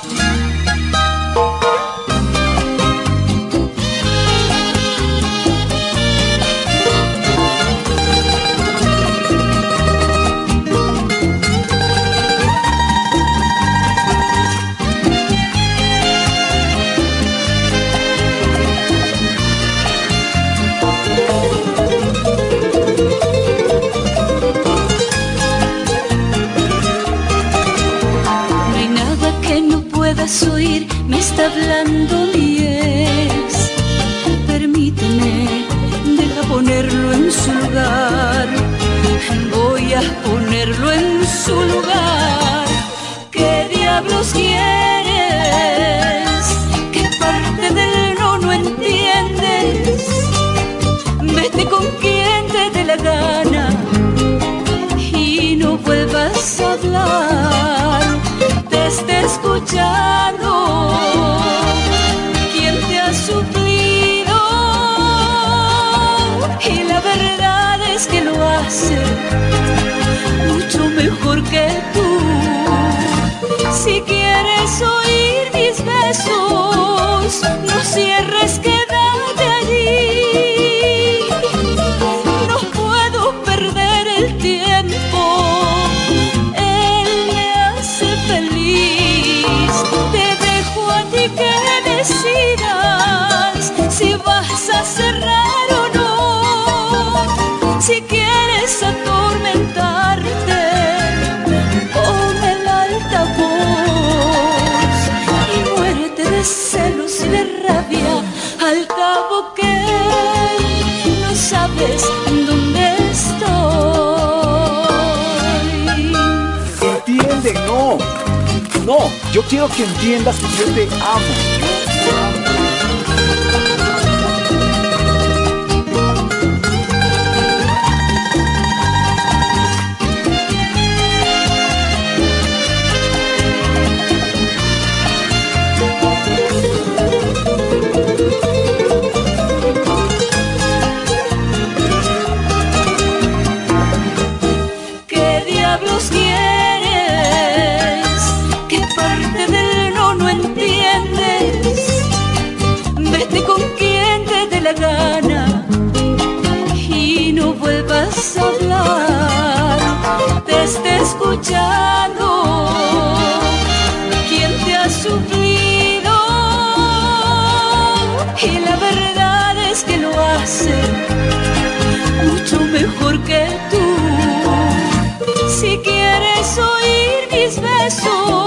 Bye. me está hablando mi ex. Permíteme, deja ponerlo en su lugar. Voy a ponerlo en su lugar. ¿Qué diablos quieres? escuchado? ¿Quién te ha suplido? Y la verdad es que lo hace mucho mejor que tú. Si quieres oír mis besos, no Yo quiero que entiendas que yo te amo. vuelvas a hablar, te esté escuchando. ¿Quién te ha sufrido? Y la verdad es que lo hace mucho mejor que tú. Si quieres oír mis besos.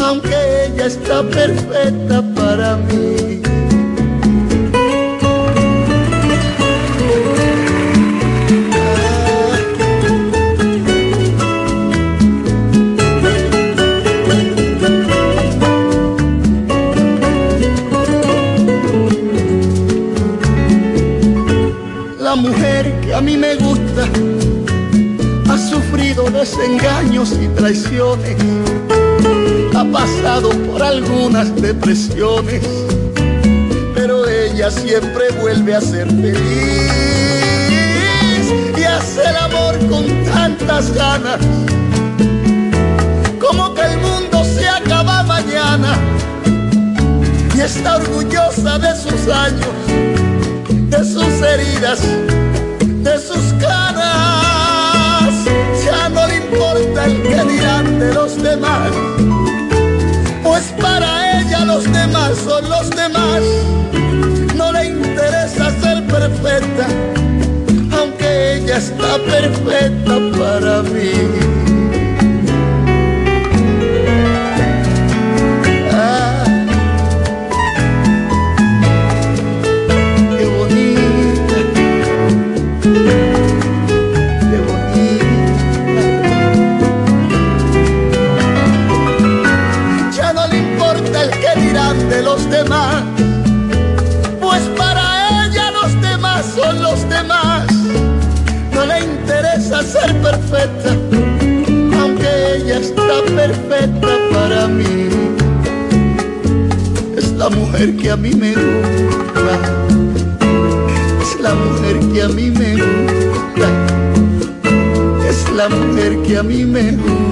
Aunque ella está perfecta desengaños y traiciones, ha pasado por algunas depresiones, pero ella siempre vuelve a ser feliz y hace el amor con tantas ganas, como que el mundo se acaba mañana y está orgullosa de sus años, de sus heridas, de sus canas los demás, pues para ella los demás son los demás. No le interesa ser perfecta, aunque ella está perfecta para mí. Aunque ella está perfecta para mí. Es la mujer que a mí me gusta, es la mujer que a mí me gusta, es la mujer que a mí me gusta.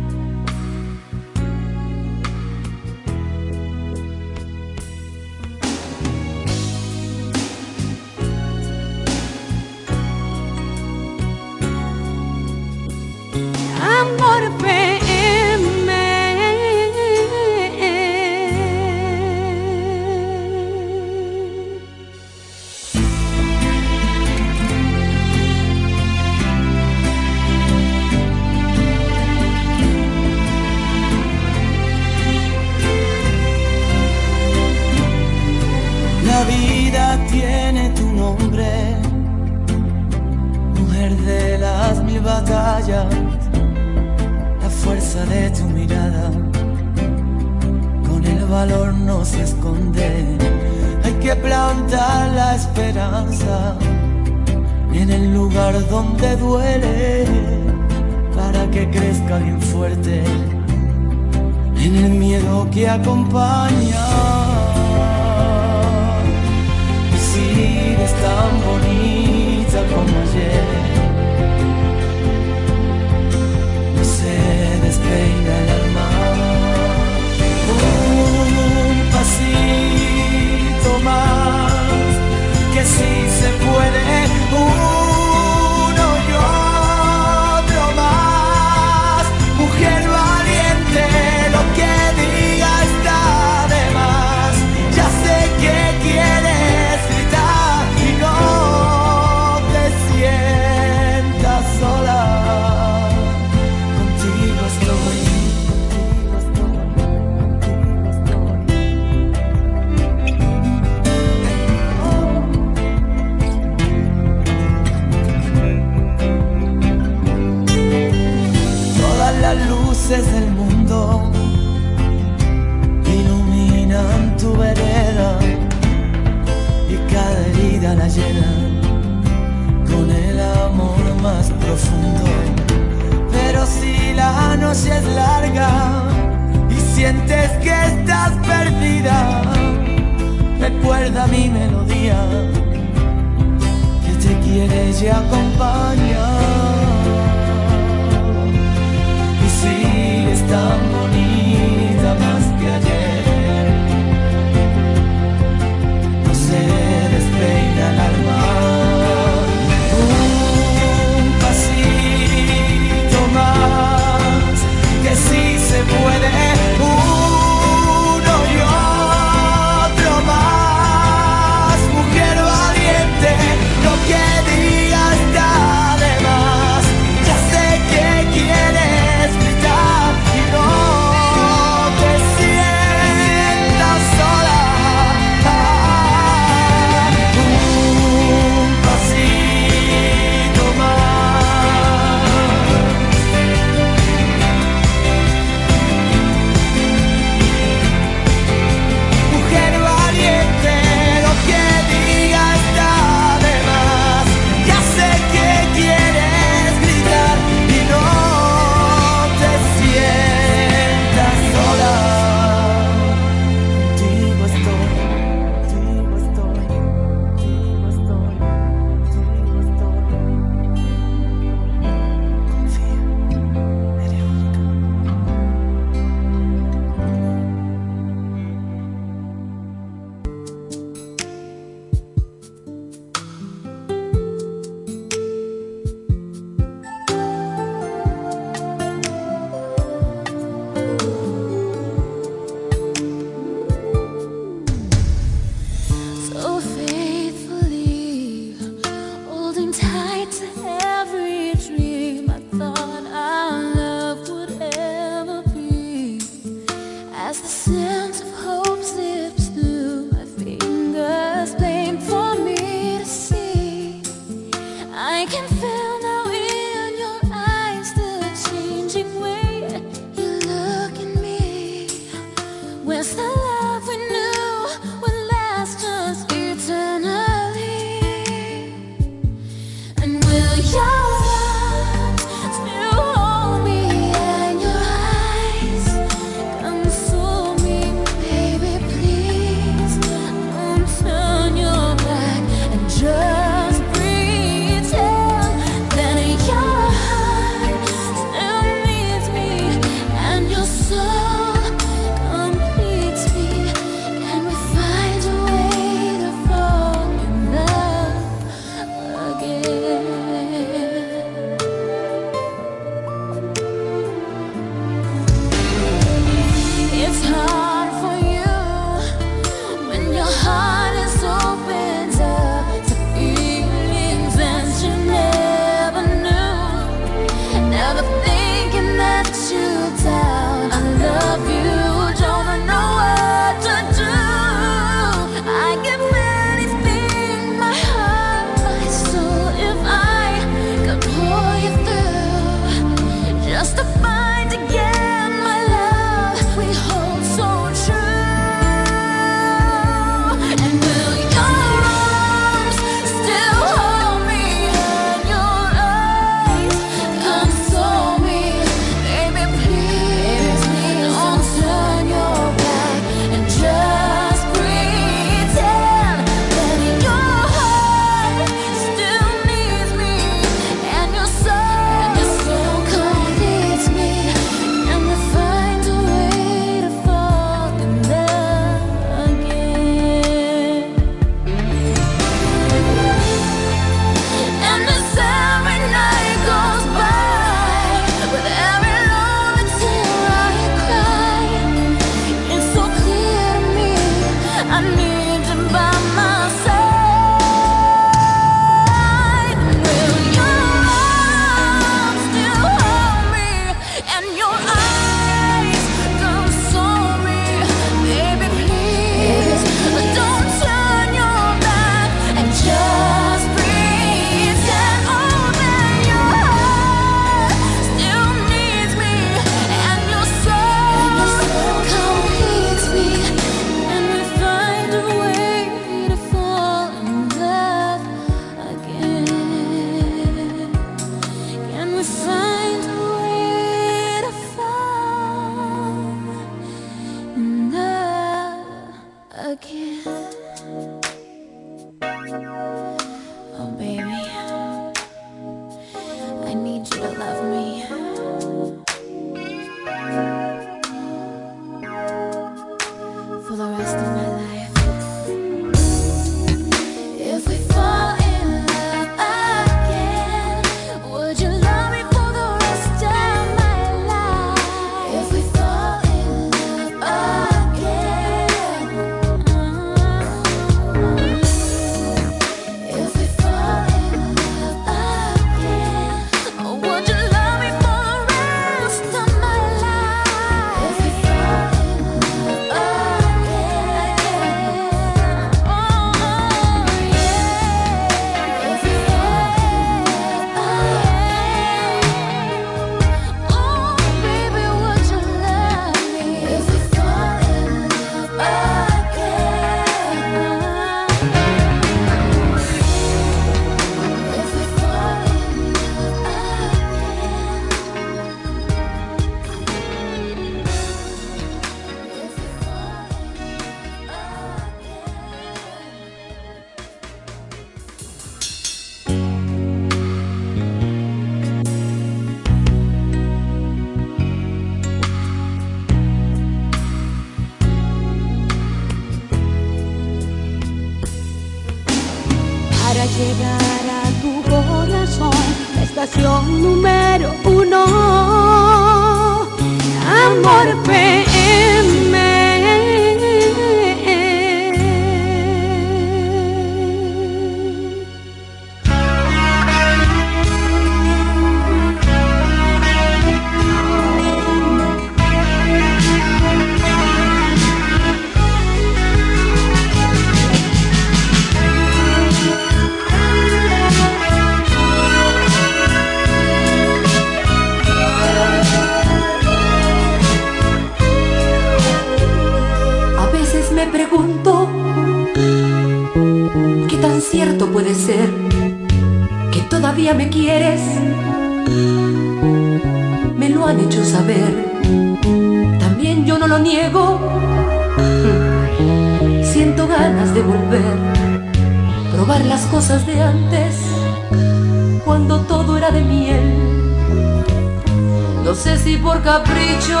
si por capricho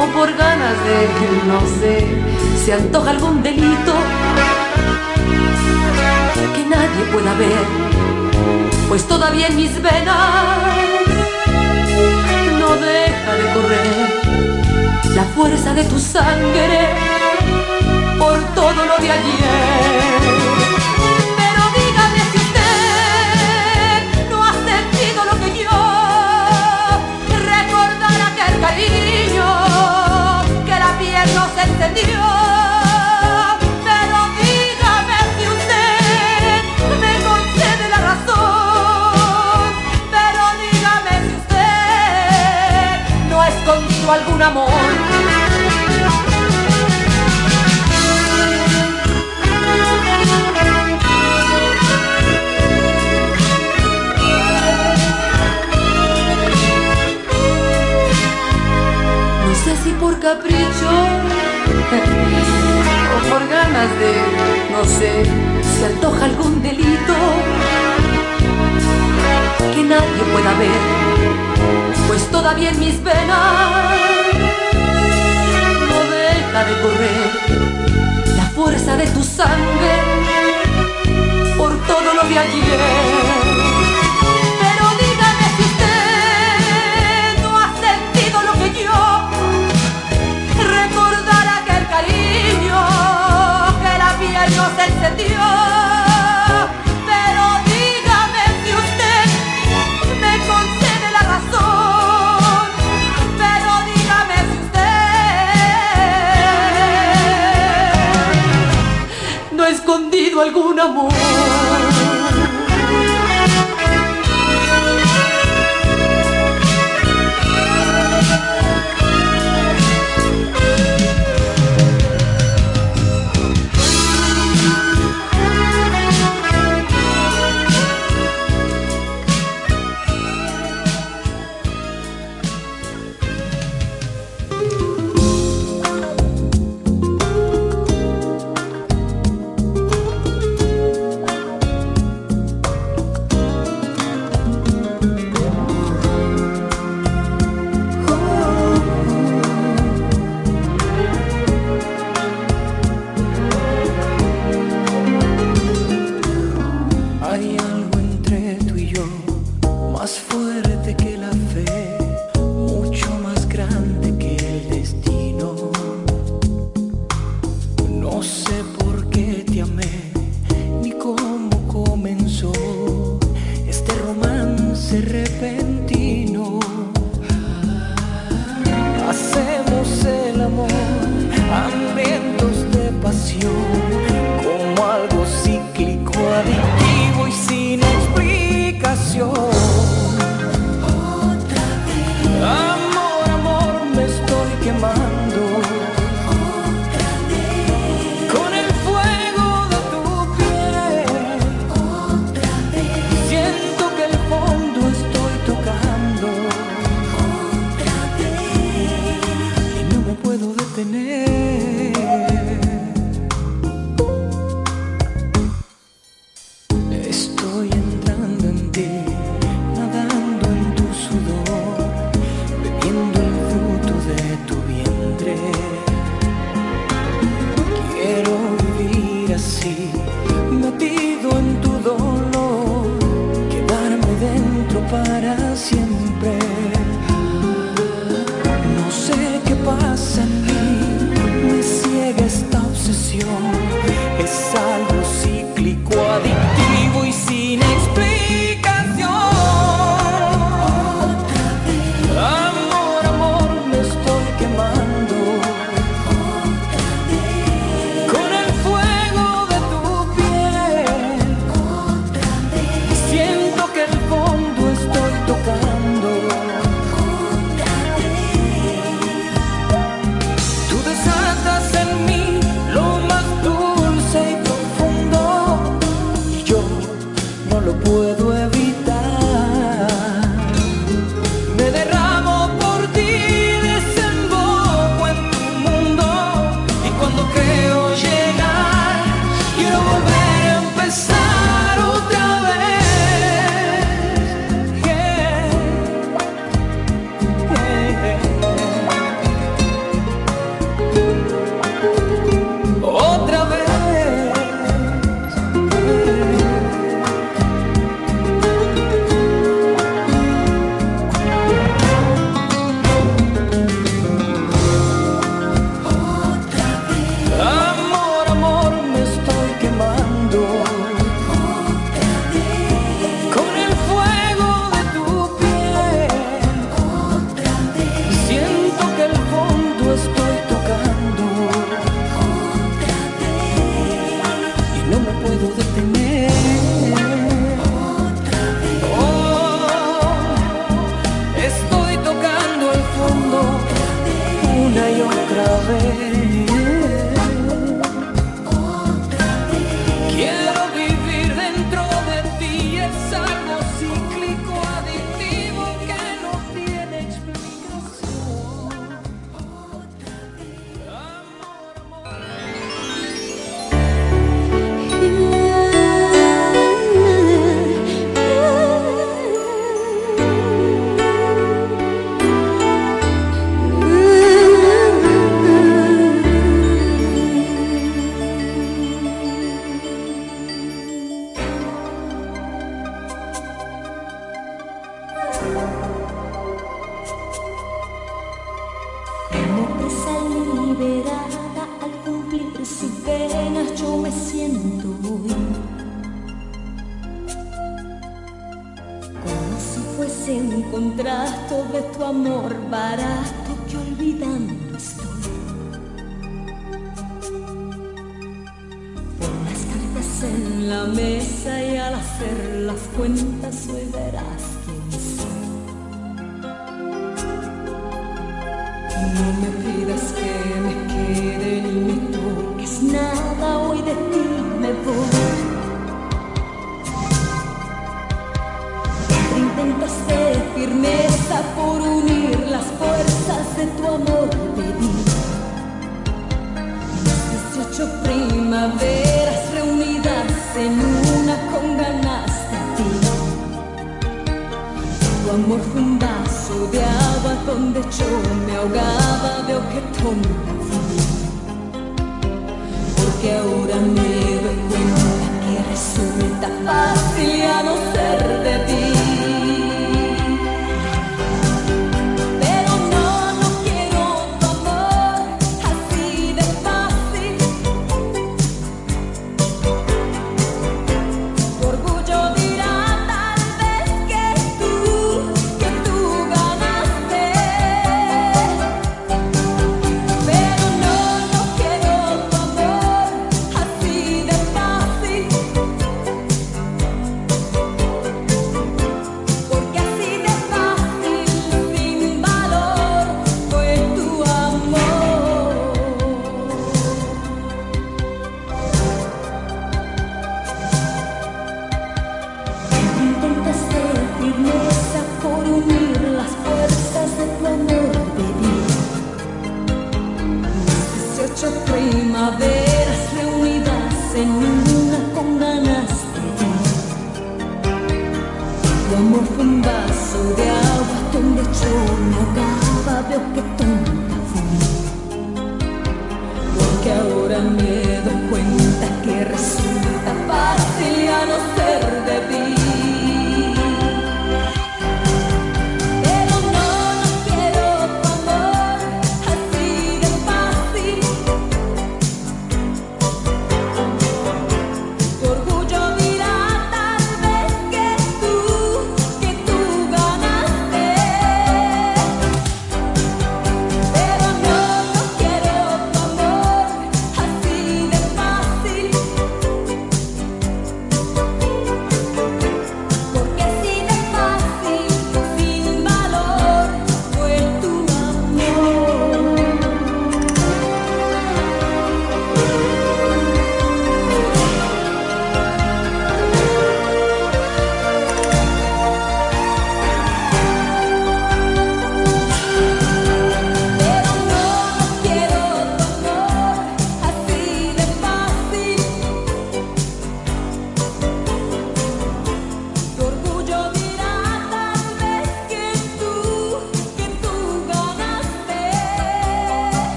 o por ganas de que no sé, se antoja algún delito que nadie pueda ver, pues todavía en mis venas no deja de correr la fuerza de tu sangre por todo lo de ayer. Pero dígame si usted me concede la razón, pero dígame si usted no escondó algún amor, no sé si por capricho o por ganas de, no sé, se antoja algún delito que nadie pueda ver, pues todavía en mis venas no deja de correr la fuerza de tu sangre por todo lo de ayer. Pero dígame si usted me concede la razón. Pero dígame si usted no ha escondido algún amor.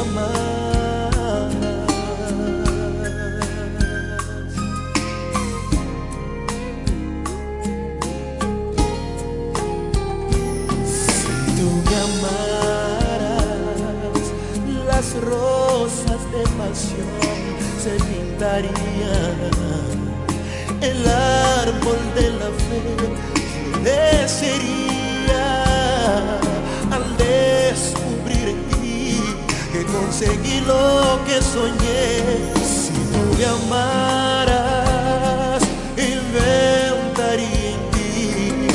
Si tú amaras las rosas de pasión se pintarían. El árbol de la fe florecería. que conseguí lo que soñé. Si tú me amaras, inventaría en ti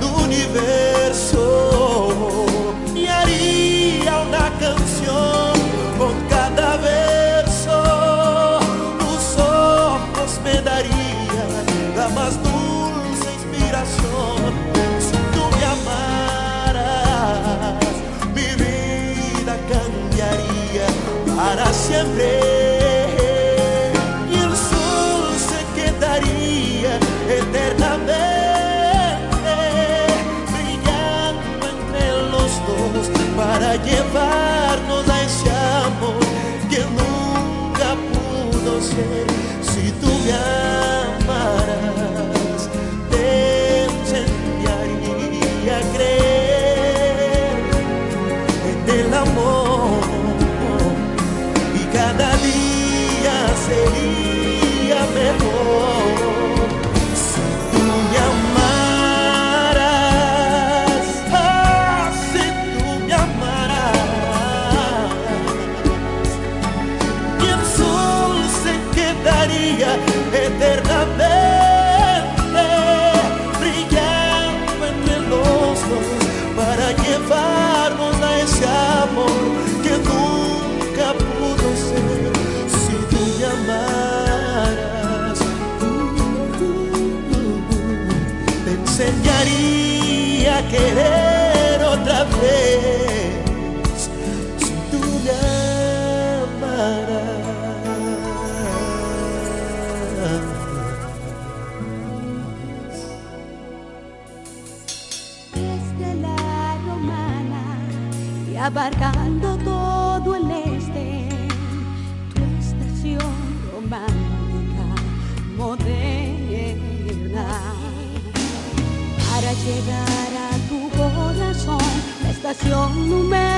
un universo. siempre. Yeah. abarcando todo el este, tu estación romántica, moderna. Para llegar a tu corazón, la estación número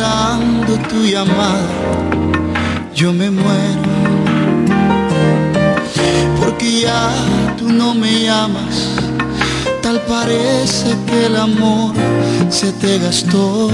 esperando tu llamada, yo me muero. Porque ya tú no me llamas, tal parece que el amor se te gastó.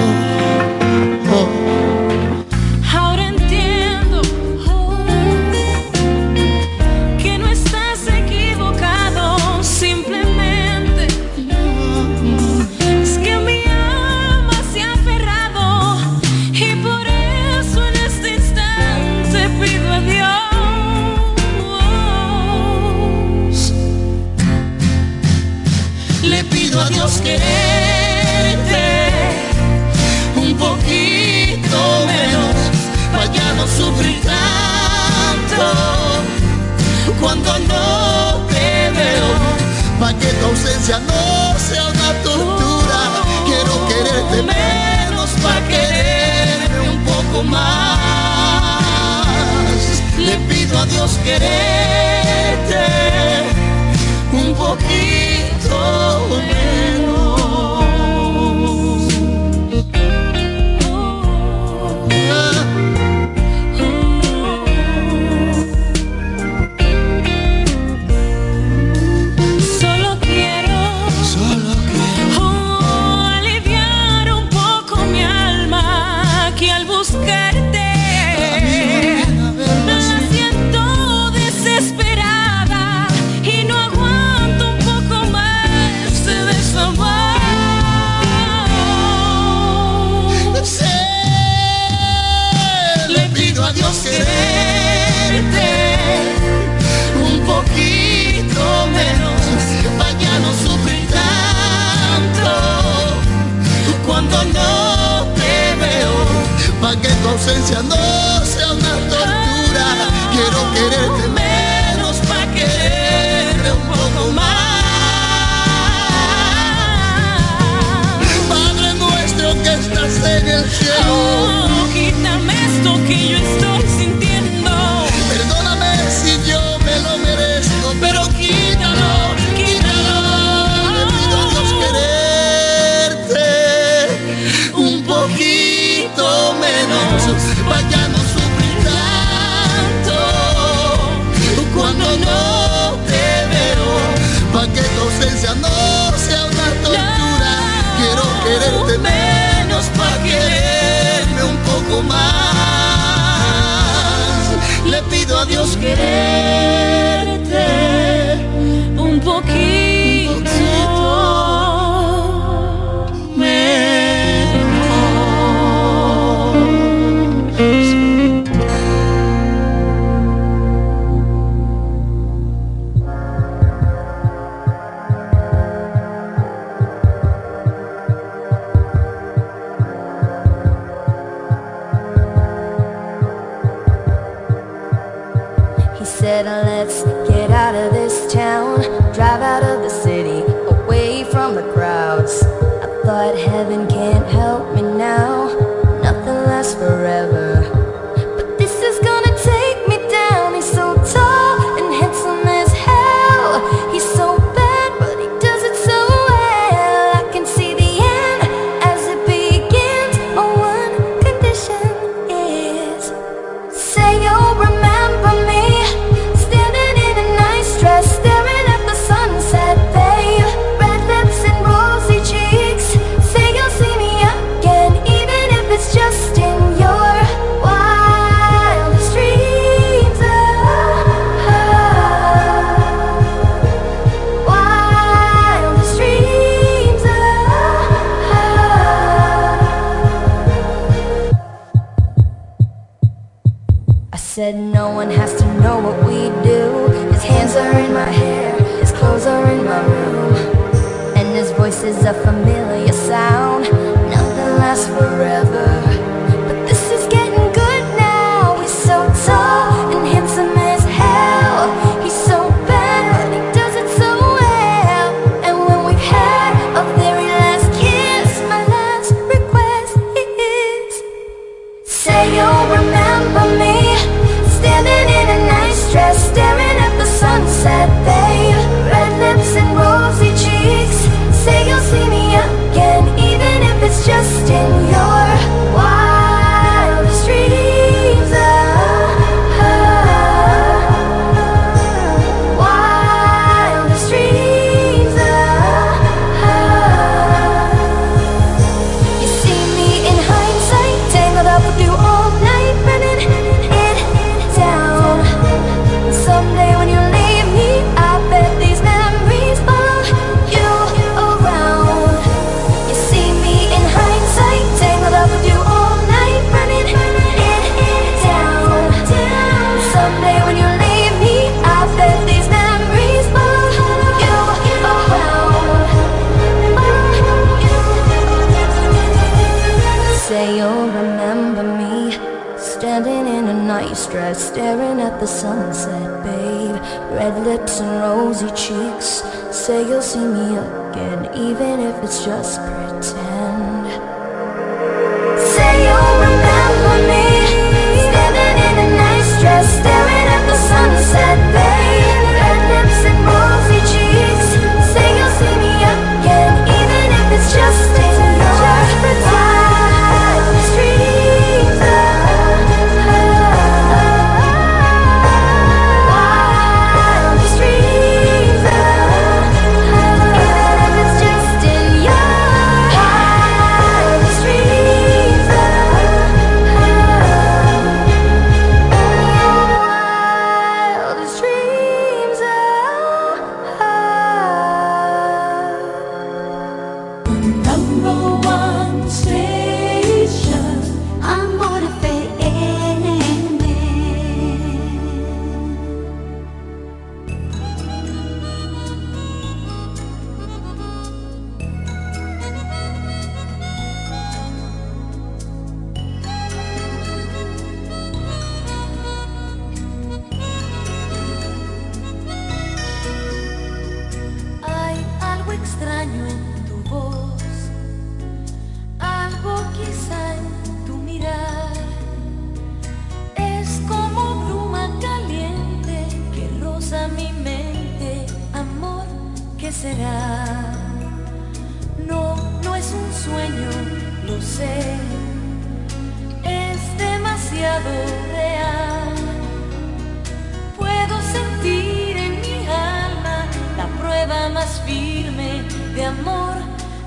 Puedo sentir en mi alma la prueba más firme de amor,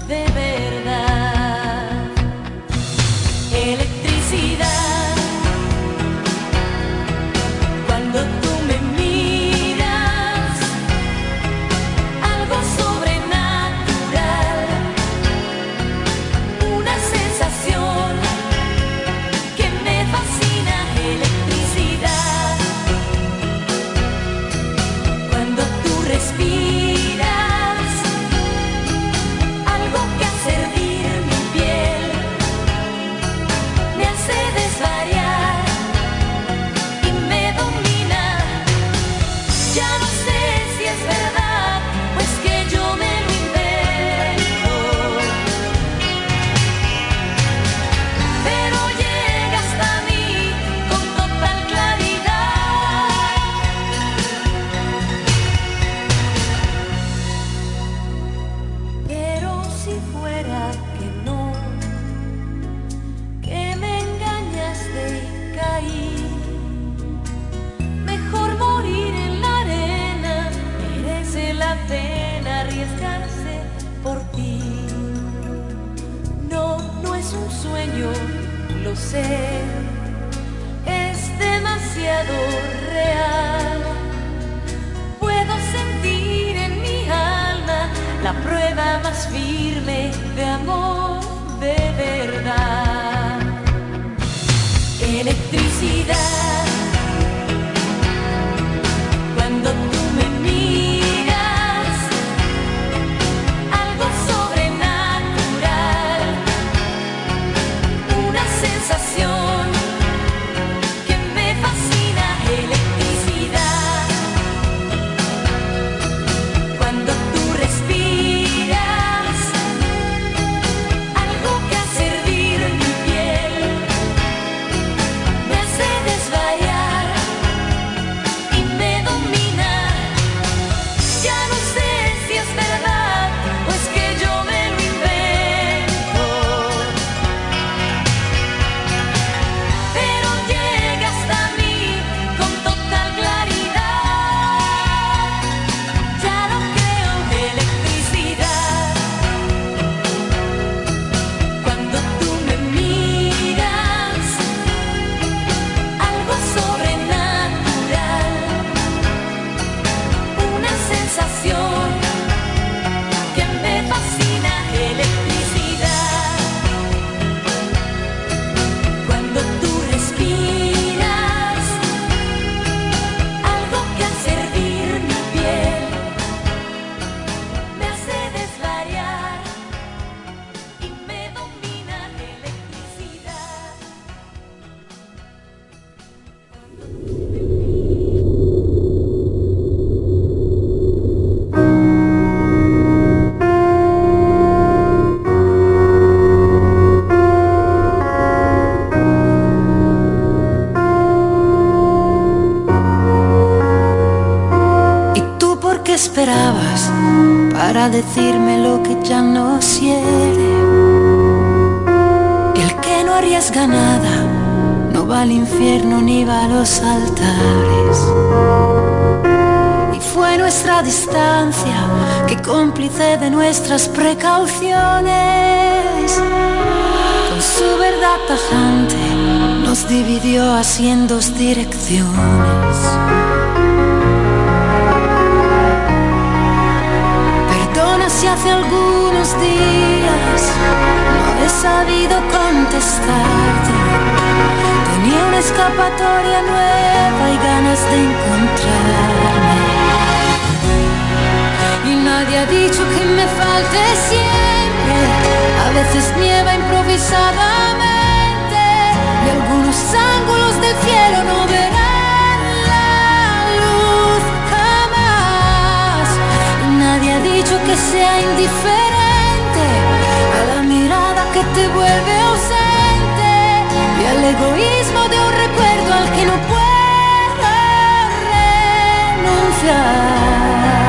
de verdad. de nuestras precauciones. Con su verdad tajante nos dividió así en dos direcciones. Perdona si hace algunos días no he sabido contestarte. Tenía una escapatoria nueva y ganas de encontrar Nadie ha dicho que me falte siempre. A veces nieva improvisadamente y algunos ángulos del cielo no verán la luz jamás. Nadie ha dicho que sea indiferente a la mirada que te vuelve ausente y al egoísmo de un recuerdo al que no puedo renunciar.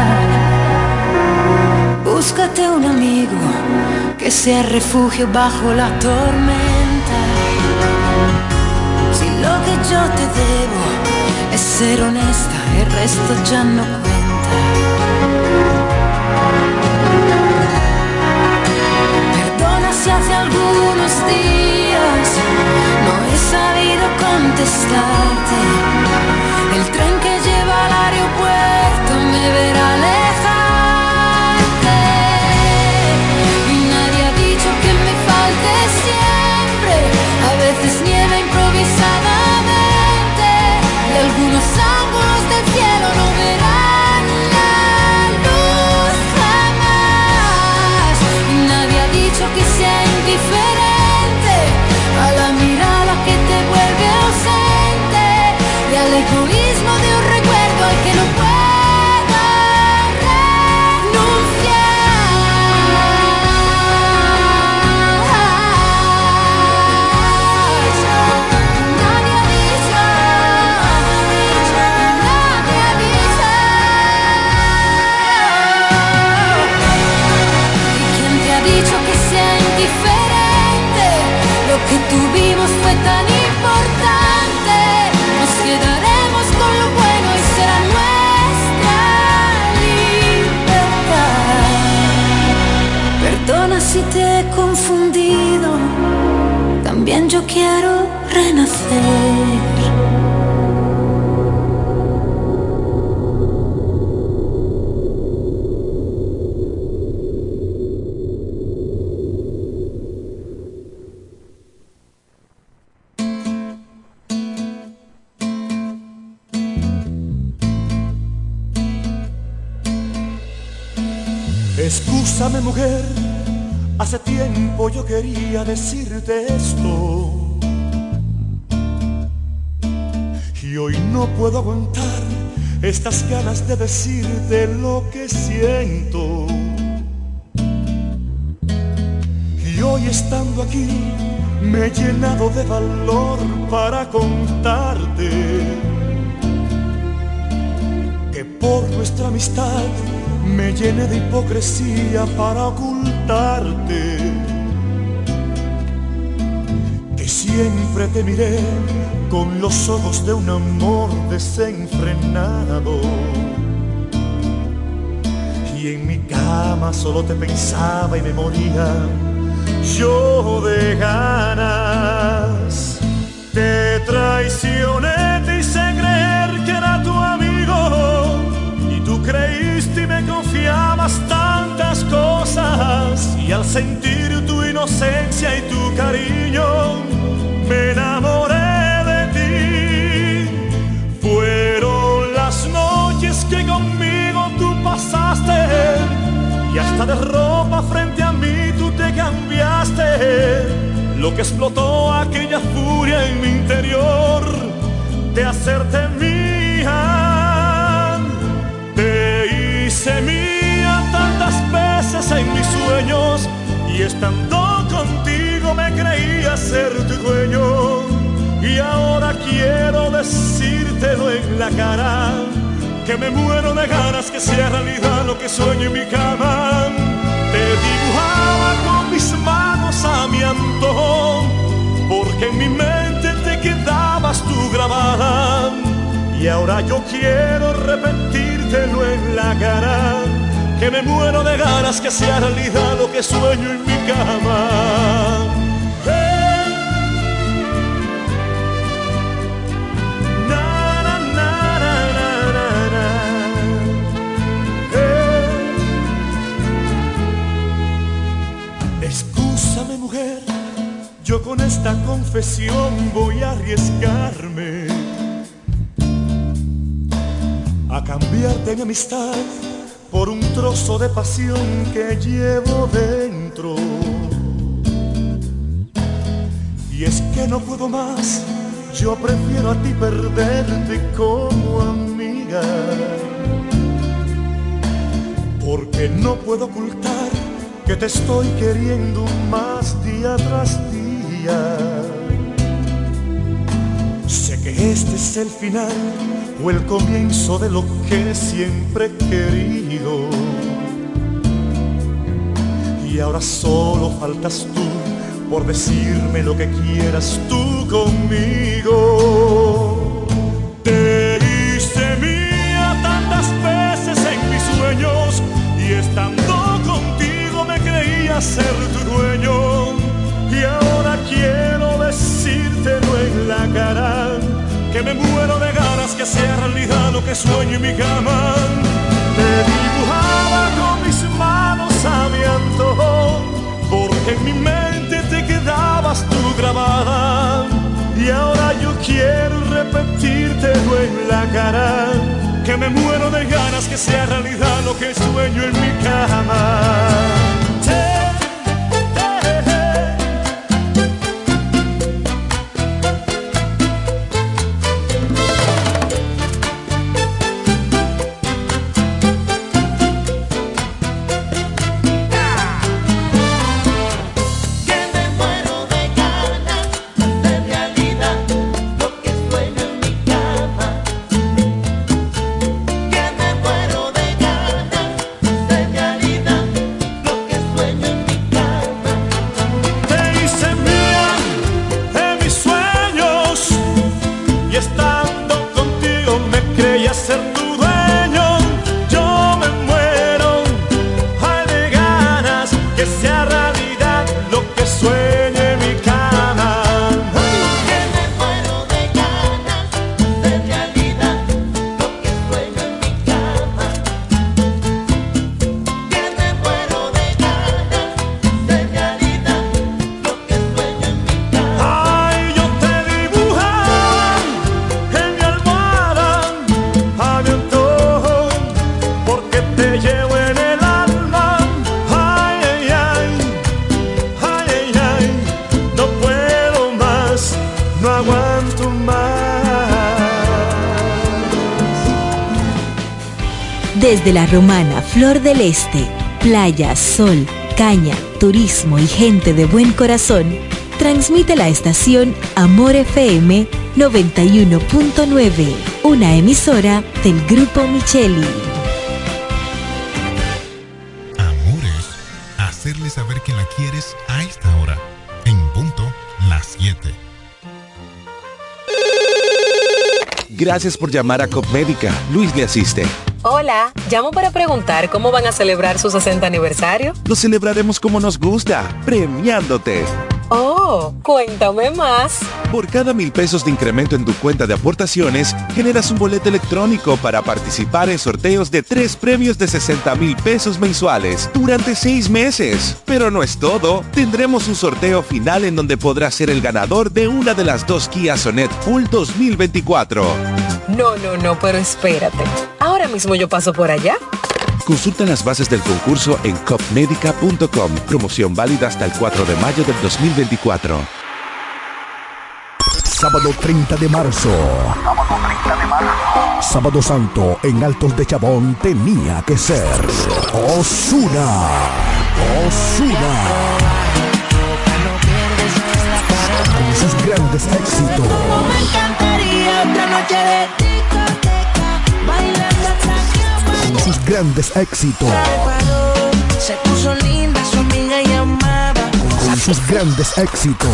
Búscate un amigo que sea refugio bajo la tormenta. Si lo que yo te debo es ser honesta, el resto ya no cuenta. Perdona si hace algunos días no he sabido contestarte. El tren que lleva al aeropuerto me verá alejarte. Algunos ángulos del cielo no verán la luz jamás. Nadie ha dicho que sea indiferente de decirte lo que siento. Y hoy estando aquí me he llenado de valor para contarte que por nuestra amistad me llené de hipocresía para ocultarte. Que siempre te miré con los ojos de un amor desenfrenado. Cama solo te pensaba y me moría. Yo de ganas. Te traicioné, te hice creer que era tu amigo. Y tú creíste y me confiabas tantas cosas. Y al sentir tu inocencia y tu cariño me enamoré de ropa frente a mí tú te cambiaste. Lo que explotó aquella furia en mi interior de hacerte mía. Te hice mía tantas veces en mis sueños y estando contigo me creía ser tu dueño. Y ahora quiero decírtelo en la cara, que me muero de ganas que sea realidad lo que sueño en mi cama. Te dibujaba con mis manos a mi antojo, porque en mi mente te quedabas tú grabada. Y ahora yo quiero repetírtelo en la cara, que me muero de ganas que sea realidad lo que sueño en mi cama. Yo con esta confesión voy a arriesgarme a cambiarte mi amistad por un trozo de pasión que llevo dentro. Y es que no puedo más, yo prefiero a ti perderte como amiga. Porque no puedo ocultar que te estoy queriendo más día tras día. Sé que este es el final o el comienzo de lo que siempre he querido. Y ahora solo faltas tú por decirme lo que quieras tú conmigo. Te hice mía tantas veces en mis sueños y contigo creía ser tu dueño. Y ahora quiero decírtelo en la cara, que me muero de ganas que sea realidad lo que sueño en mi cama. Te dibujaba con mis manos a mi antojo, porque en mi mente te quedabas tú grabada. Y ahora yo quiero repetírtelo en la cara, que me muero de ganas que sea realidad lo que sueño en mi cama. Desde la romana Flor del Este, playa, sol, caña, turismo y gente de buen corazón, transmite la estación Amor FM 91.9, una emisora del Grupo Micheli. Amor es hacerle saber que la quieres a esta hora, en punto las 7. Gracias por llamar a Copmédica. Luis le asiste. Hola, llamo para preguntar cómo van a celebrar su 60 aniversario. Lo celebraremos como nos gusta, premiándote. Oh, cuéntame más. Por cada mil pesos de incremento en tu cuenta de aportaciones, generas un boleto electrónico para participar en sorteos de tres premios de 60 mil pesos mensuales durante seis meses. Pero no es todo, tendremos un sorteo final en donde podrás ser el ganador de una de las dos Kia Sonet Full 2024. No, no, no, pero espérate. Ahora mismo yo paso por allá. Consulta las bases del concurso en copmedica.com. Promoción válida hasta el 4 de mayo del 2024. Sábado 30 de marzo. Sábado 30 de marzo. Sábado Santo en Altos de Chabón tenía que ser Osuna. Osuna. Con sus grandes éxitos. Sus grandes éxitos. Se puso linda, su amiga llamaba. Con sus grandes éxitos.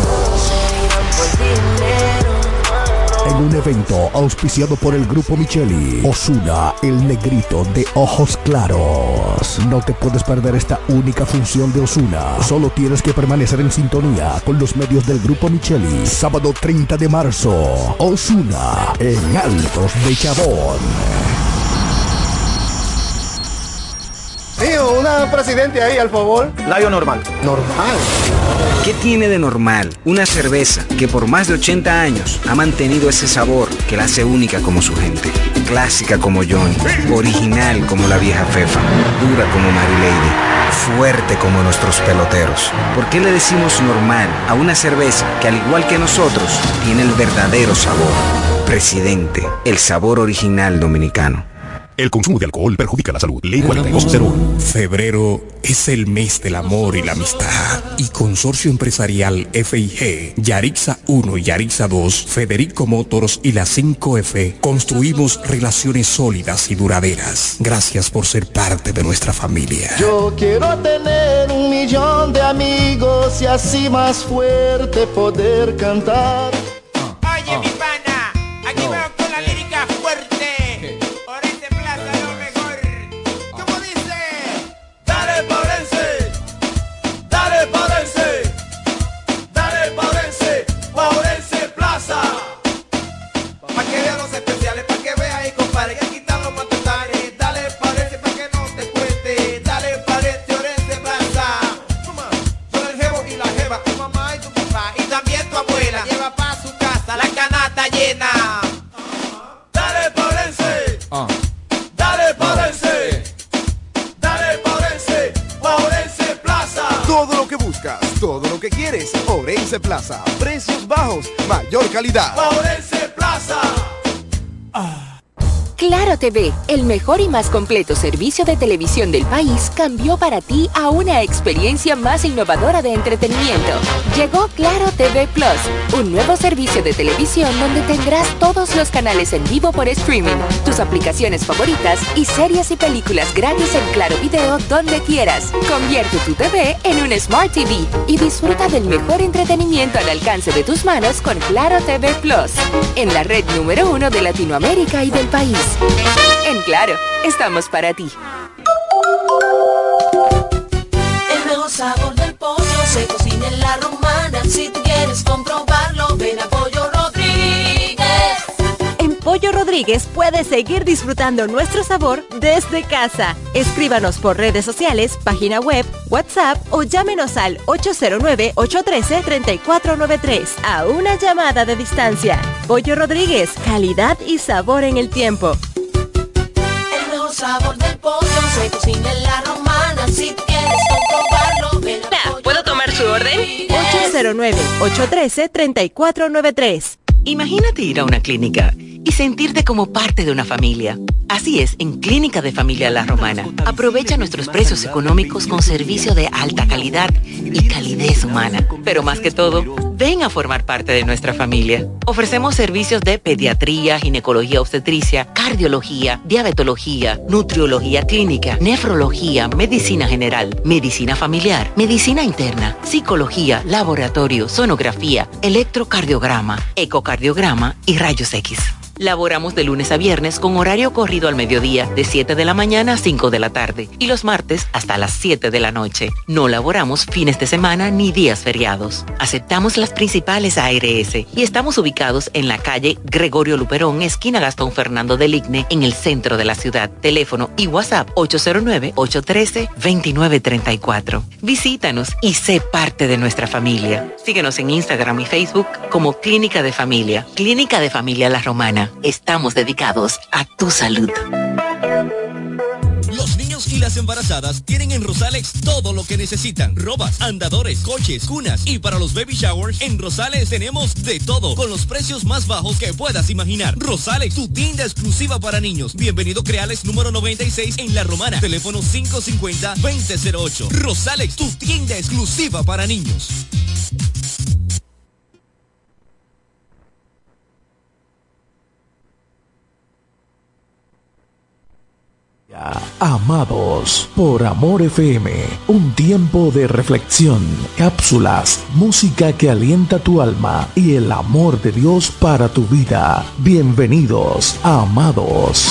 En un evento auspiciado por el grupo Micheli, Osuna, el negrito de ojos claros. No te puedes perder esta única función de Osuna. Solo tienes que permanecer en sintonía con los medios del grupo Micheli. Sábado 30 de marzo, Osuna, en Altos de Chabón. Una presidente ahí, al favor. Layo normal. Normal. ¿Qué tiene de normal una cerveza que por más de 80 años ha mantenido ese sabor que la hace única como su gente? Clásica como Johnny, original como la vieja Fefa, dura como Mary Lady, fuerte como nuestros peloteros. ¿Por qué le decimos normal a una cerveza que al igual que nosotros tiene el verdadero sabor? Presidente, el sabor original dominicano. El consumo de alcohol perjudica la salud. Ley 4201. Febrero es el mes del amor y la amistad. Y Consorcio Empresarial FIG, Yarixa 1 y Yarixa 2, Federico Motors y la 5F construimos relaciones sólidas y duraderas. Gracias por ser parte de nuestra familia. Yo quiero tener un millón de amigos y así más fuerte poder cantar. TV, el mejor y más completo servicio de televisión del país, cambió para ti a una experiencia más innovadora de entretenimiento. Llegó Claro TV Plus, un nuevo servicio de televisión donde tendrás todos los canales en vivo por streaming, tus aplicaciones favoritas y series y películas gratis en Claro Video donde quieras. Convierte tu TV en un Smart TV y disfruta del mejor entretenimiento al alcance de tus manos con Claro TV Plus, en la red número uno de Latinoamérica y del país. En Claro, estamos para ti. El mejor sabor del pollo se cocina en la romana. Si tú quieres comprobarlo, ven a Pollo Rodríguez. En Pollo Rodríguez puedes seguir disfrutando nuestro sabor desde casa. Escríbanos por redes sociales, página web, WhatsApp o llámenos al 809-813-3493 a una llamada de distancia. Pollo Rodríguez, calidad y sabor en el tiempo. Sabor del pollo se cocina en la romana. Si quieres comprobarlo, ven a ¿Puedo tomar su orden? 809-813-3493. Imagínate ir a una clínica y sentirte como parte de una familia. Así es, en Clínica de Familia La Romana. Aprovecha nuestros precios económicos con servicio de alta calidad y calidez humana. Pero más que todo, ven a formar parte de nuestra familia. Ofrecemos servicios de pediatría, ginecología obstetricia, cardiología, diabetología, nutriología clínica, nefrología, medicina general, medicina familiar, medicina interna, psicología, laboratorio, sonografía, electrocardiograma, ecocardiograma y rayos X. Laboramos de lunes a viernes con horario corrido al mediodía de 7 de la mañana a 5 de la tarde y los martes hasta las 7 de la noche. No laboramos fines de semana ni días feriados. Aceptamos las principales ARS y estamos ubicados en la calle Gregorio Luperón, esquina Gastón Fernando del Igne, en el centro de la ciudad. Teléfono y WhatsApp 809-813-2934. Visítanos y sé parte de nuestra familia. Síguenos en Instagram y Facebook como Clínica de Familia. Clínica de Familia La Romana. Estamos dedicados a tu salud. Los niños y las embarazadas tienen en Rosalex todo lo que necesitan. Robas, andadores, coches, cunas y para los baby showers en Rosales tenemos de todo con los precios más bajos que puedas imaginar. Rosalex, tu tienda exclusiva para niños. Bienvenido Creales número 96 en La Romana. Teléfono 550-2008. Rosalex, tu tienda exclusiva para niños. Amados por Amor FM, un tiempo de reflexión, cápsulas, música que alienta tu alma y el amor de Dios para tu vida. Bienvenidos, amados.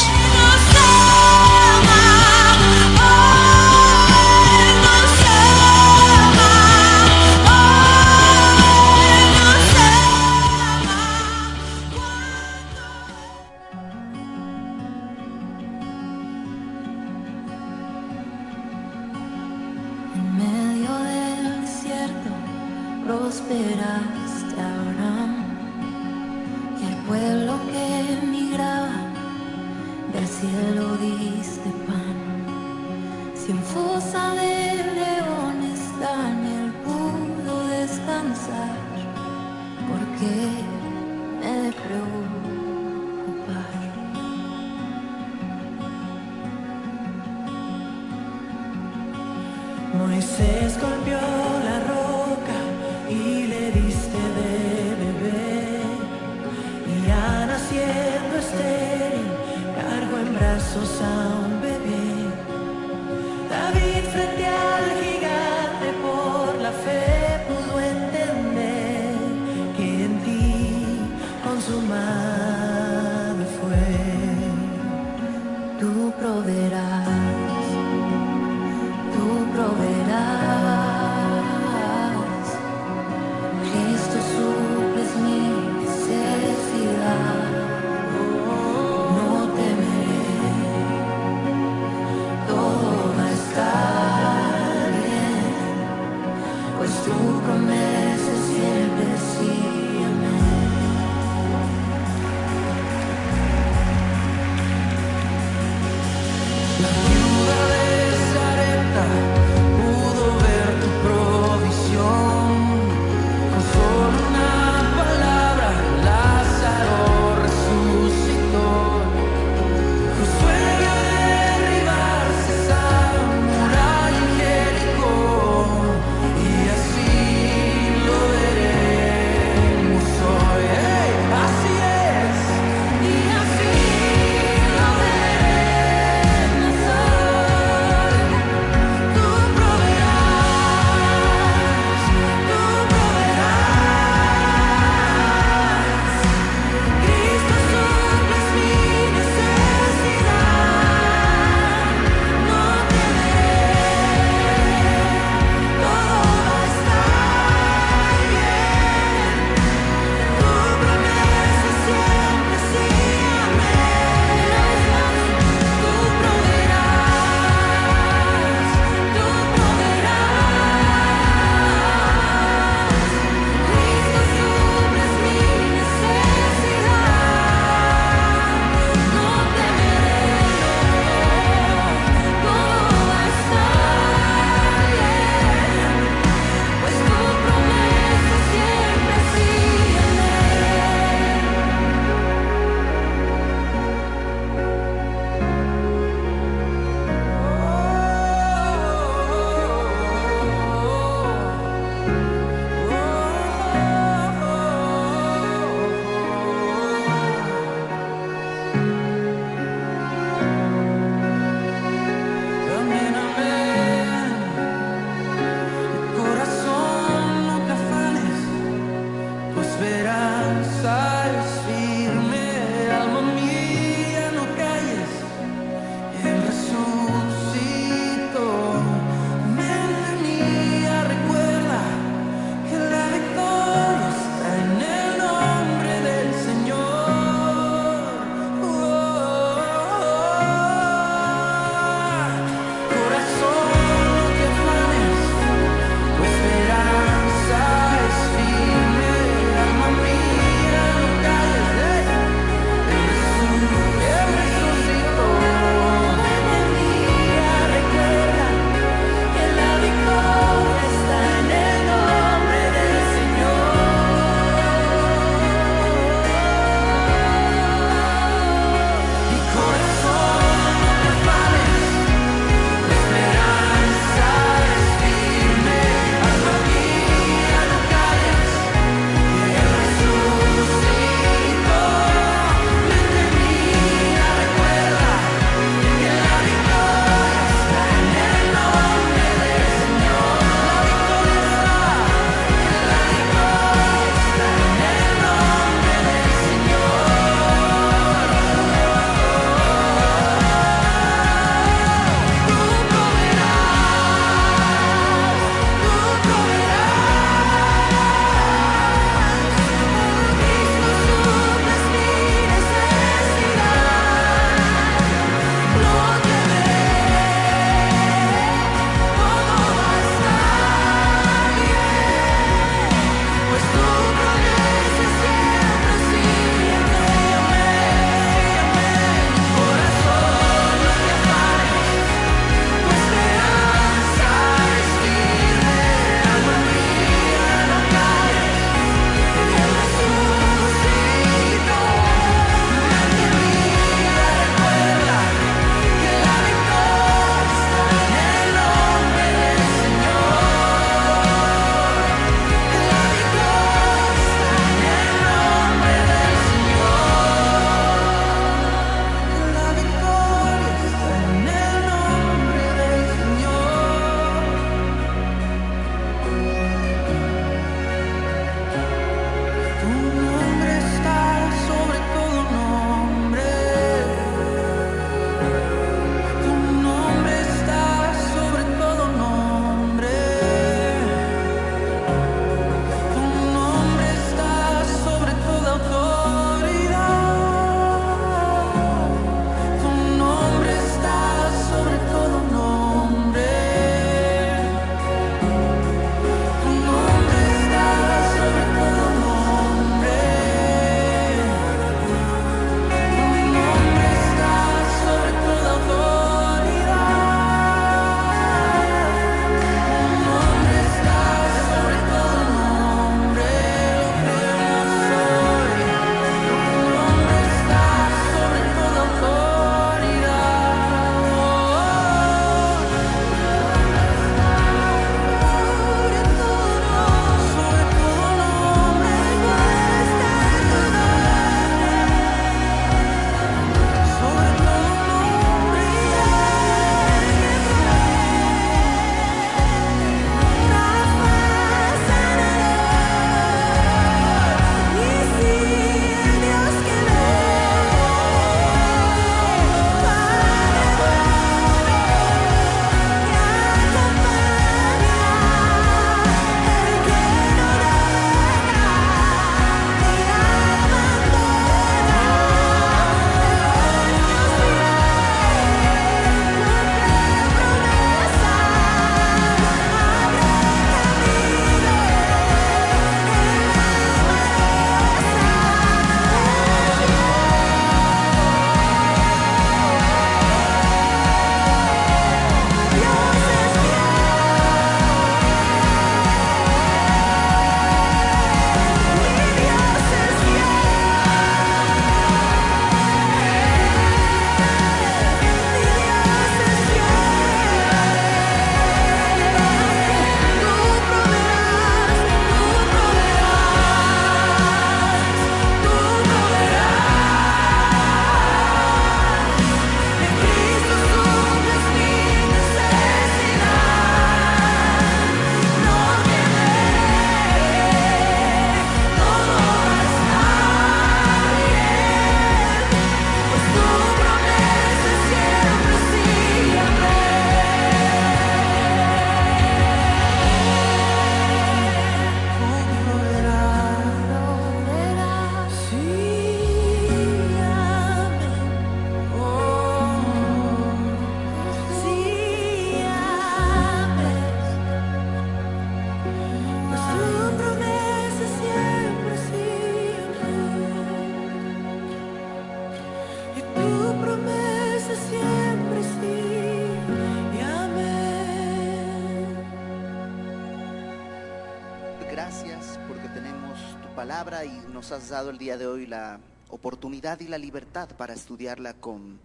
Dado el día de hoy la oportunidad y la libertad para estudiarla con,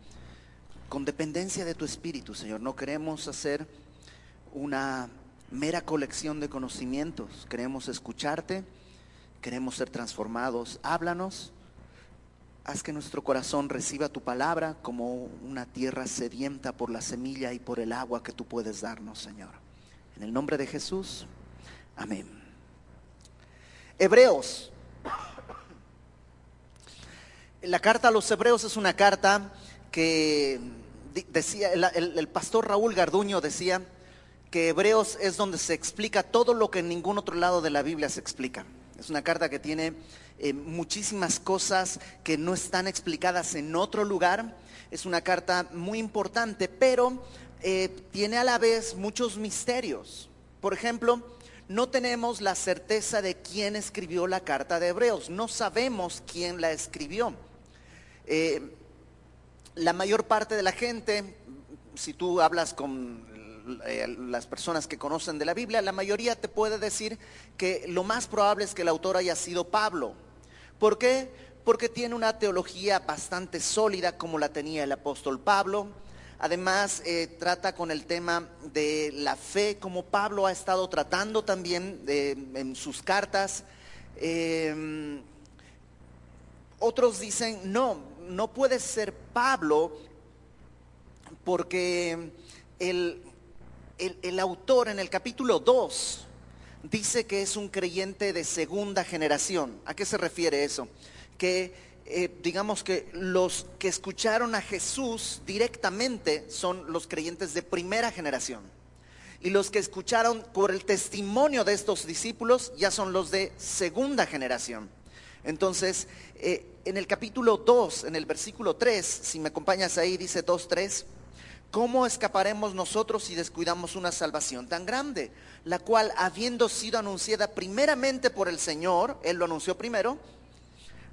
con dependencia de tu espíritu, Señor. No queremos hacer una mera colección de conocimientos, queremos escucharte, queremos ser transformados. Háblanos, haz que nuestro corazón reciba tu palabra como una tierra sedienta por la semilla y por el agua que tú puedes darnos, Señor. En el nombre de Jesús, amén. Hebreos. La carta a los hebreos es una carta que decía, el pastor Raúl Garduño decía que Hebreos es donde se explica todo lo que en ningún otro lado de la Biblia se explica. Es una carta que tiene eh, muchísimas cosas que no están explicadas en otro lugar. Es una carta muy importante, pero eh, tiene a la vez muchos misterios. Por ejemplo, no tenemos la certeza de quién escribió la carta de Hebreos. No sabemos quién la escribió. Eh, la mayor parte de la gente, si tú hablas con eh, las personas que conocen de la Biblia, la mayoría te puede decir que lo más probable es que el autor haya sido Pablo. ¿Por qué? Porque tiene una teología bastante sólida como la tenía el apóstol Pablo. Además, eh, trata con el tema de la fe, como Pablo ha estado tratando también en sus cartas. Otros dicen, no, no puede ser Pablo porque el, el- autor en el capítulo 2 dice que es un creyente de segunda generación. ¿A qué se refiere eso? Que eh, digamos que los que escucharon a Jesús directamente son los creyentes de primera generación. Y los que escucharon por el testimonio de estos discípulos ya son los de segunda generación. Entonces, eh, en el capítulo 2, en el versículo 3, si me acompañas ahí, dice 2, 3, ¿cómo escaparemos nosotros si descuidamos una salvación tan grande? La cual, habiendo sido anunciada primeramente por el Señor, Él lo anunció primero,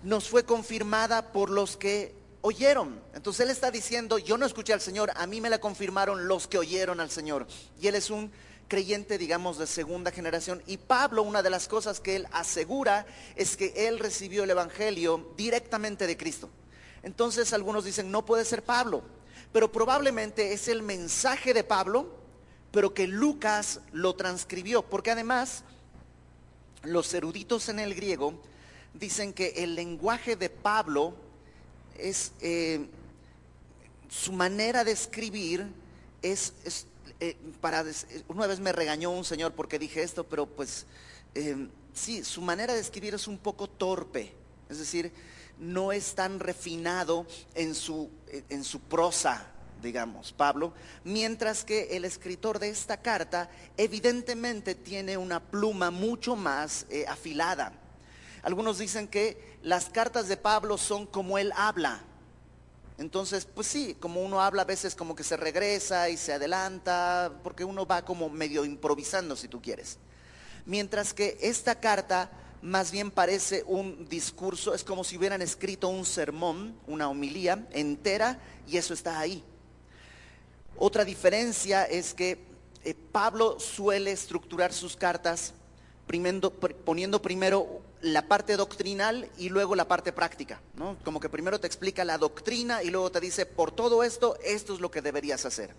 nos fue confirmada por los que oyeron. Entonces Él está diciendo, yo no escuché al Señor, a mí me la confirmaron los que oyeron al Señor. Y Él es un creyente, digamos, de segunda generación. Y Pablo, una de las cosas que él asegura es que él recibió el Evangelio directamente de Cristo. Entonces algunos dicen, no puede ser Pablo, pero probablemente es el mensaje de Pablo, pero que Lucas lo transcribió, porque además los eruditos en el griego dicen que el lenguaje de Pablo es, eh, su manera de escribir es, es, eh, para, una vez me regañó un señor porque dije esto, pero pues eh, sí, su manera de escribir es un poco torpe, es decir, no es tan refinado en su, eh, en su prosa, digamos, Pablo, mientras que el escritor de esta carta evidentemente tiene una pluma mucho más eh, afilada. Algunos dicen que las cartas de Pablo son como él habla. Entonces, pues sí, como uno habla a veces como que se regresa y se adelanta, porque uno va como medio improvisando si tú quieres. Mientras que esta carta más bien parece un discurso, es como si hubieran escrito un sermón, una homilía entera, y eso está ahí. Otra diferencia es que eh, Pablo suele estructurar sus cartas poniendo primero la parte doctrinal y luego la parte práctica, ¿no? Como que primero te explica la doctrina y luego te dice, por todo esto, esto es lo que deberías hacer.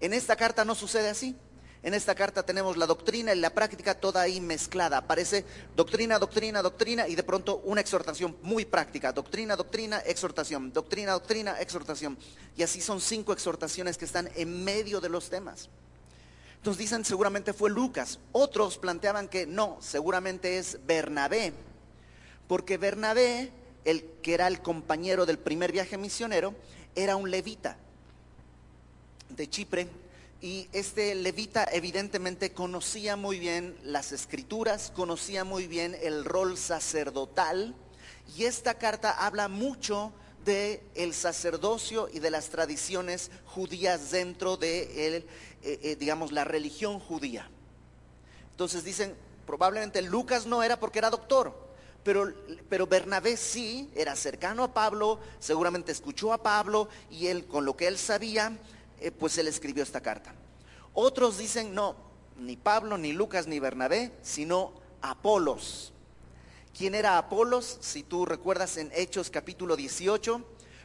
En esta carta no sucede así. En esta carta tenemos la doctrina y la práctica toda ahí mezclada. Aparece doctrina, doctrina, doctrina y de pronto una exhortación muy práctica. Doctrina, doctrina, exhortación. Doctrina, doctrina, exhortación. Y así son cinco exhortaciones que están en medio de los temas. Entonces dicen seguramente fue Lucas. Otros planteaban que no, seguramente es Bernabé. Porque Bernabé, el que era el compañero del primer viaje misionero, era un levita de Chipre. Y este levita evidentemente conocía muy bien las escrituras, conocía muy bien el rol sacerdotal. Y esta carta habla mucho de el sacerdocio y de las tradiciones judías dentro de el, eh, eh, digamos, la religión judía. Entonces dicen, probablemente Lucas no era porque era doctor, Pero, pero Bernabé sí era cercano a Pablo, seguramente escuchó a Pablo y él, con lo que él sabía, eh, pues él escribió esta carta. Otros dicen, no, ni Pablo, ni Lucas, ni Bernabé, sino Apolos. ¿Quién era Apolos? Si tú recuerdas en Hechos capítulo 18,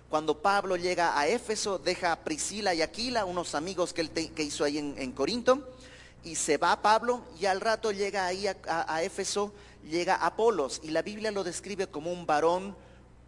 cuando Pablo llega a Éfeso, deja a Priscila y Aquila, unos amigos que él que hizo ahí en, Corinto, y se va Pablo y al rato llega ahí a, Éfeso, llega Apolos, y la Biblia lo describe como un varón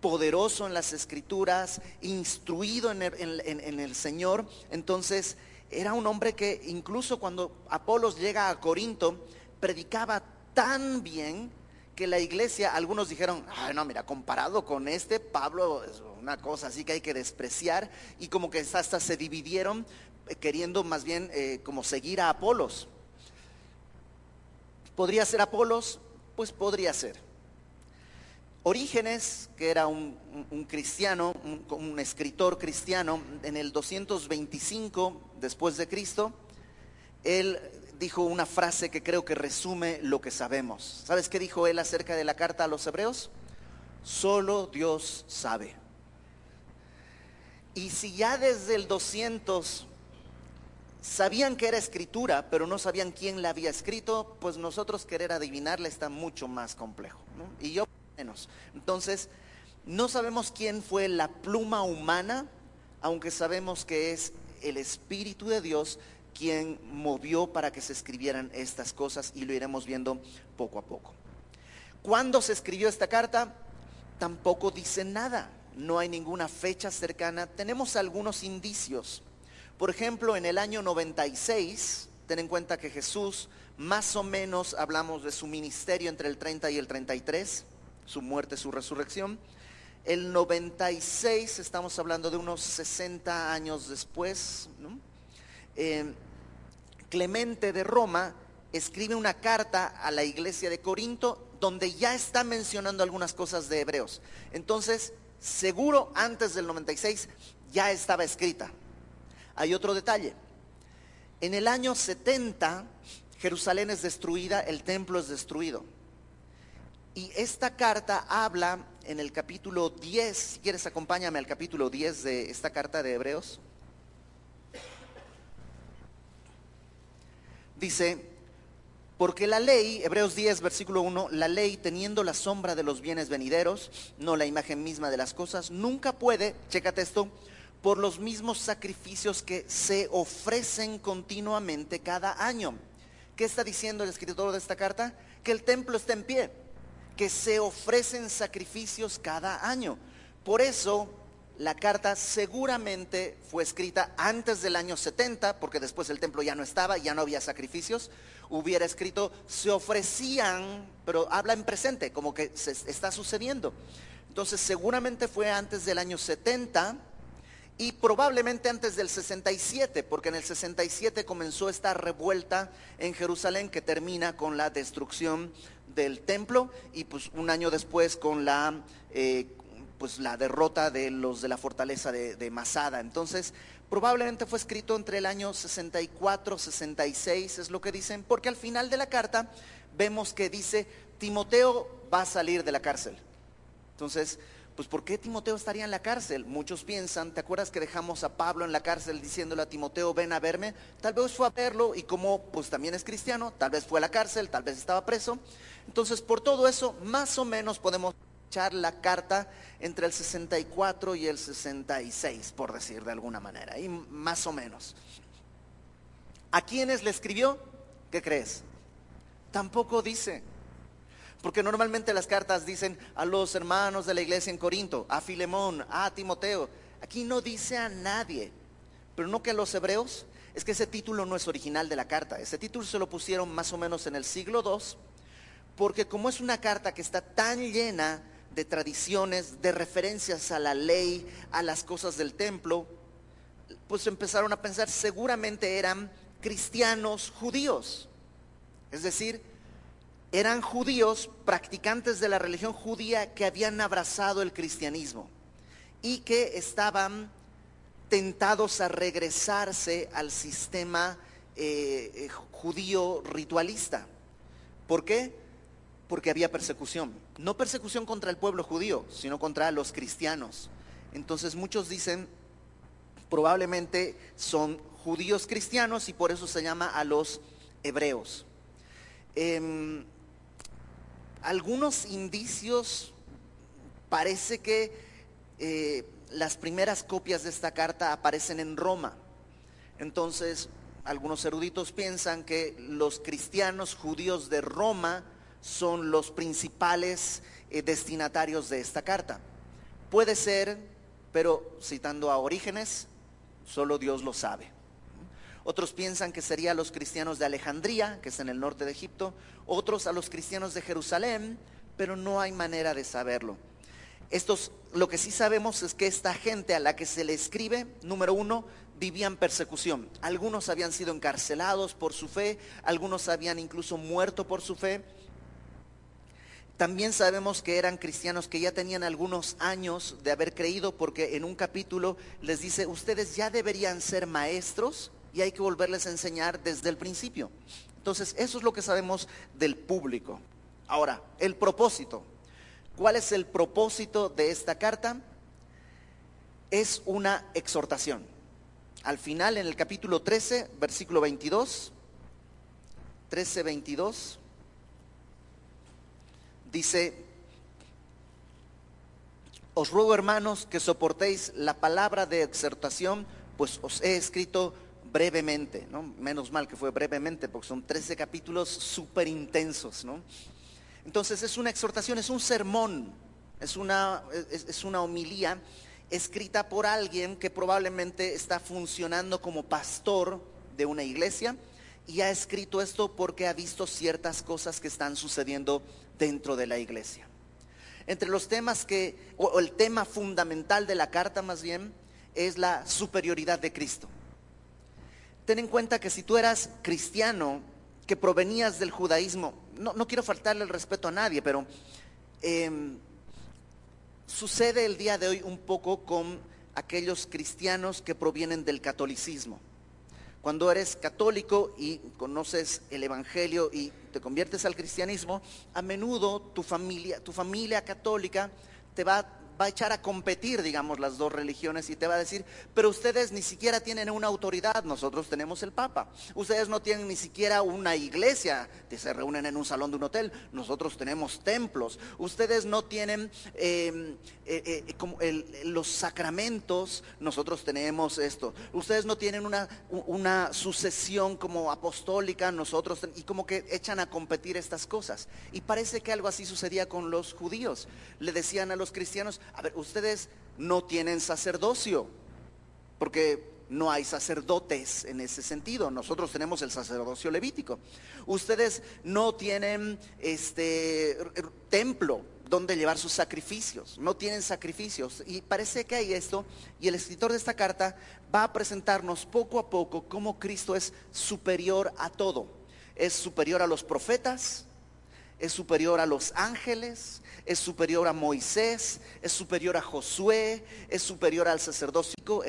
poderoso en las escrituras, instruido en el Señor. Entonces, era un hombre que incluso cuando Apolos llega a Corinto, predicaba tan bien que la iglesia, algunos dijeron, "Ay, no, mira, comparado con este, Pablo es una cosa así que hay que despreciar, y como que hasta se dividieron eh, queriendo más bien eh, como seguir a Apolos. ¿Podría ser Apolos? Pues podría ser. Orígenes, que era un, cristiano, un, un escritor cristiano, en el 225 después de Cristo, él dijo una frase que creo que resume lo que sabemos. ¿Sabes qué dijo él acerca de la carta a los hebreos? Solo Dios sabe. Y si ya desde el 200 sabían que era escritura, pero no sabían quién la había escrito, pues nosotros querer adivinarla está mucho más complejo. Y yo menos. Entonces, no sabemos quién fue la pluma humana, aunque sabemos que es el Espíritu de Dios quien movió para que se escribieran estas cosas y lo iremos viendo poco a poco. ¿Cuándo se escribió esta carta? Tampoco dice nada. No hay ninguna fecha cercana. Tenemos algunos indicios. Por ejemplo, en el año 96, ten en cuenta que Jesús, más o menos hablamos de su ministerio entre el 30 y el 33, su muerte, su resurrección. El 96, estamos hablando de unos 60 años después, ¿no? Eh, Clemente de Roma escribe una carta a la iglesia de Corinto donde ya está mencionando algunas cosas de Hebreos. Entonces, seguro antes del 96 ya estaba escrita. Hay otro detalle. En el año 70, Jerusalén es destruida, el templo es destruido. Y esta carta habla en el capítulo 10, si quieres acompáñame al capítulo 10 de esta carta de Hebreos. Dice, porque la ley, Hebreos 10, versículo 1, la ley teniendo la sombra de los bienes venideros, no la imagen misma de las cosas, nunca puede, chécate esto, por los mismos sacrificios que se ofrecen continuamente cada año. ¿Qué está diciendo el escritor de esta carta? Que el templo está en pie, que se ofrecen sacrificios cada año. Por eso la carta seguramente fue escrita antes del año 70, porque después el templo ya no estaba, ya no había sacrificios. Hubiera escrito, se ofrecían, pero habla en presente, como que se está sucediendo. Entonces seguramente fue antes del año 70 y probablemente antes del 67, porque en el 67 comenzó esta revuelta en Jerusalén que termina con la destrucción del templo y pues un año después con la... eh, pues la derrota de los de la fortaleza de, Masada. Entonces, probablemente fue escrito entre el año 64, 66, es lo que dicen, porque al final de la carta vemos que dice, Timoteo va a salir de la cárcel. Entonces, pues ¿por qué Timoteo estaría en la cárcel? Muchos piensan, ¿te acuerdas que dejamos a Pablo en la cárcel diciéndole a Timoteo, ven a verme? Tal vez fue a verlo y como pues también es cristiano, tal vez fue a la cárcel, tal vez estaba preso. Entonces, por todo eso, más o menos podemos la carta entre el 64 y el 66, por decir de alguna manera, y más o menos. ¿A quiénes le escribió? ¿Qué crees? Tampoco dice. Porque normalmente las cartas dicen a los hermanos de la iglesia en Corinto, a Filemón, a Timoteo. Aquí no dice a nadie. Pero no que a los hebreos, es que ese título no es original de la carta. Ese título se lo pusieron más o menos en el siglo II, porque como es una carta que está tan llena de tradiciones, de referencias a la ley, a las cosas del templo, pues empezaron a pensar, seguramente eran cristianos judíos. Es decir, eran judíos practicantes de la religión judía que habían abrazado el cristianismo y que estaban tentados a regresarse al sistema eh, eh, judío ritualista. ¿Por qué? Porque había persecución. No persecución contra el pueblo judío, sino contra los cristianos. Entonces muchos dicen, probablemente son judíos cristianos y por eso se llama a los hebreos. Em, algunos indicios parece que eh, las primeras copias de esta carta aparecen en Roma. Entonces, algunos eruditos piensan que los cristianos judíos de Roma son los principales eh, destinatarios de esta carta. Puede ser, pero citando a Orígenes, solo Dios lo sabe. Otros piensan que sería los cristianos de Alejandría, que es en el norte de Egipto, otros a los cristianos de Jerusalén, pero no hay manera de saberlo. Estos, lo que sí sabemos es que esta gente a la que se le escribe, número uno, vivían persecución. Algunos habían sido encarcelados por su fe, algunos habían incluso muerto por su fe. También sabemos que eran cristianos que ya tenían algunos años de haber creído porque en un capítulo les dice, ustedes ya deberían ser maestros y hay que volverles a enseñar desde el principio. Entonces, eso es lo que sabemos del público. Ahora, el propósito. ¿Cuál es el propósito de esta carta? Es una exhortación. Al final, en el capítulo 13, versículo 22, 13, 22, dice, os ruego hermanos que soportéis la palabra de exhortación, pues os he escrito brevemente, ¿no? Menos mal que fue brevemente, porque son 13 capítulos súper intensos, ¿no? Entonces es una exhortación, es un sermón, es una, es, es una homilía escrita por alguien que probablemente está funcionando como pastor de una iglesia y ha escrito esto porque ha visto ciertas cosas que están sucediendo dentro de la iglesia. Entre los temas que, o el tema fundamental de la carta más bien, es la superioridad de Cristo. Ten en cuenta que si tú eras cristiano, que provenías del judaísmo, no, no quiero faltarle el respeto a nadie, pero eh, sucede el día de hoy un poco con aquellos cristianos que provienen del catolicismo. Cuando eres católico y conoces el evangelio y te conviertes al cristianismo, a menudo tu familia, tu familia católica te va va a echar a competir, digamos, las dos religiones y te va a decir, pero ustedes ni siquiera tienen una autoridad, nosotros tenemos el Papa. Ustedes no tienen ni siquiera una iglesia, que se reúnen en un salón de un hotel, nosotros tenemos templos. Ustedes no tienen eh, eh, eh, el, los sacramentos, nosotros tenemos esto. Ustedes no tienen una, una sucesión como apostólica, nosotros, y como que echan a competir estas cosas. Y parece que algo así sucedía con los judíos. Le decían a los cristianos, a ver, ustedes no tienen sacerdocio, porque no hay sacerdotes en ese sentido. Nosotros tenemos el sacerdocio levítico. Ustedes no tienen este templo donde llevar sus sacrificios, no tienen sacrificios. Y parece que hay esto, y el escritor de esta carta va a presentarnos poco a poco cómo Cristo es superior a todo. Es superior a los profetas, es superior a los ángeles, es superior a Moisés, es superior a Josué, es superior al sacerdocio,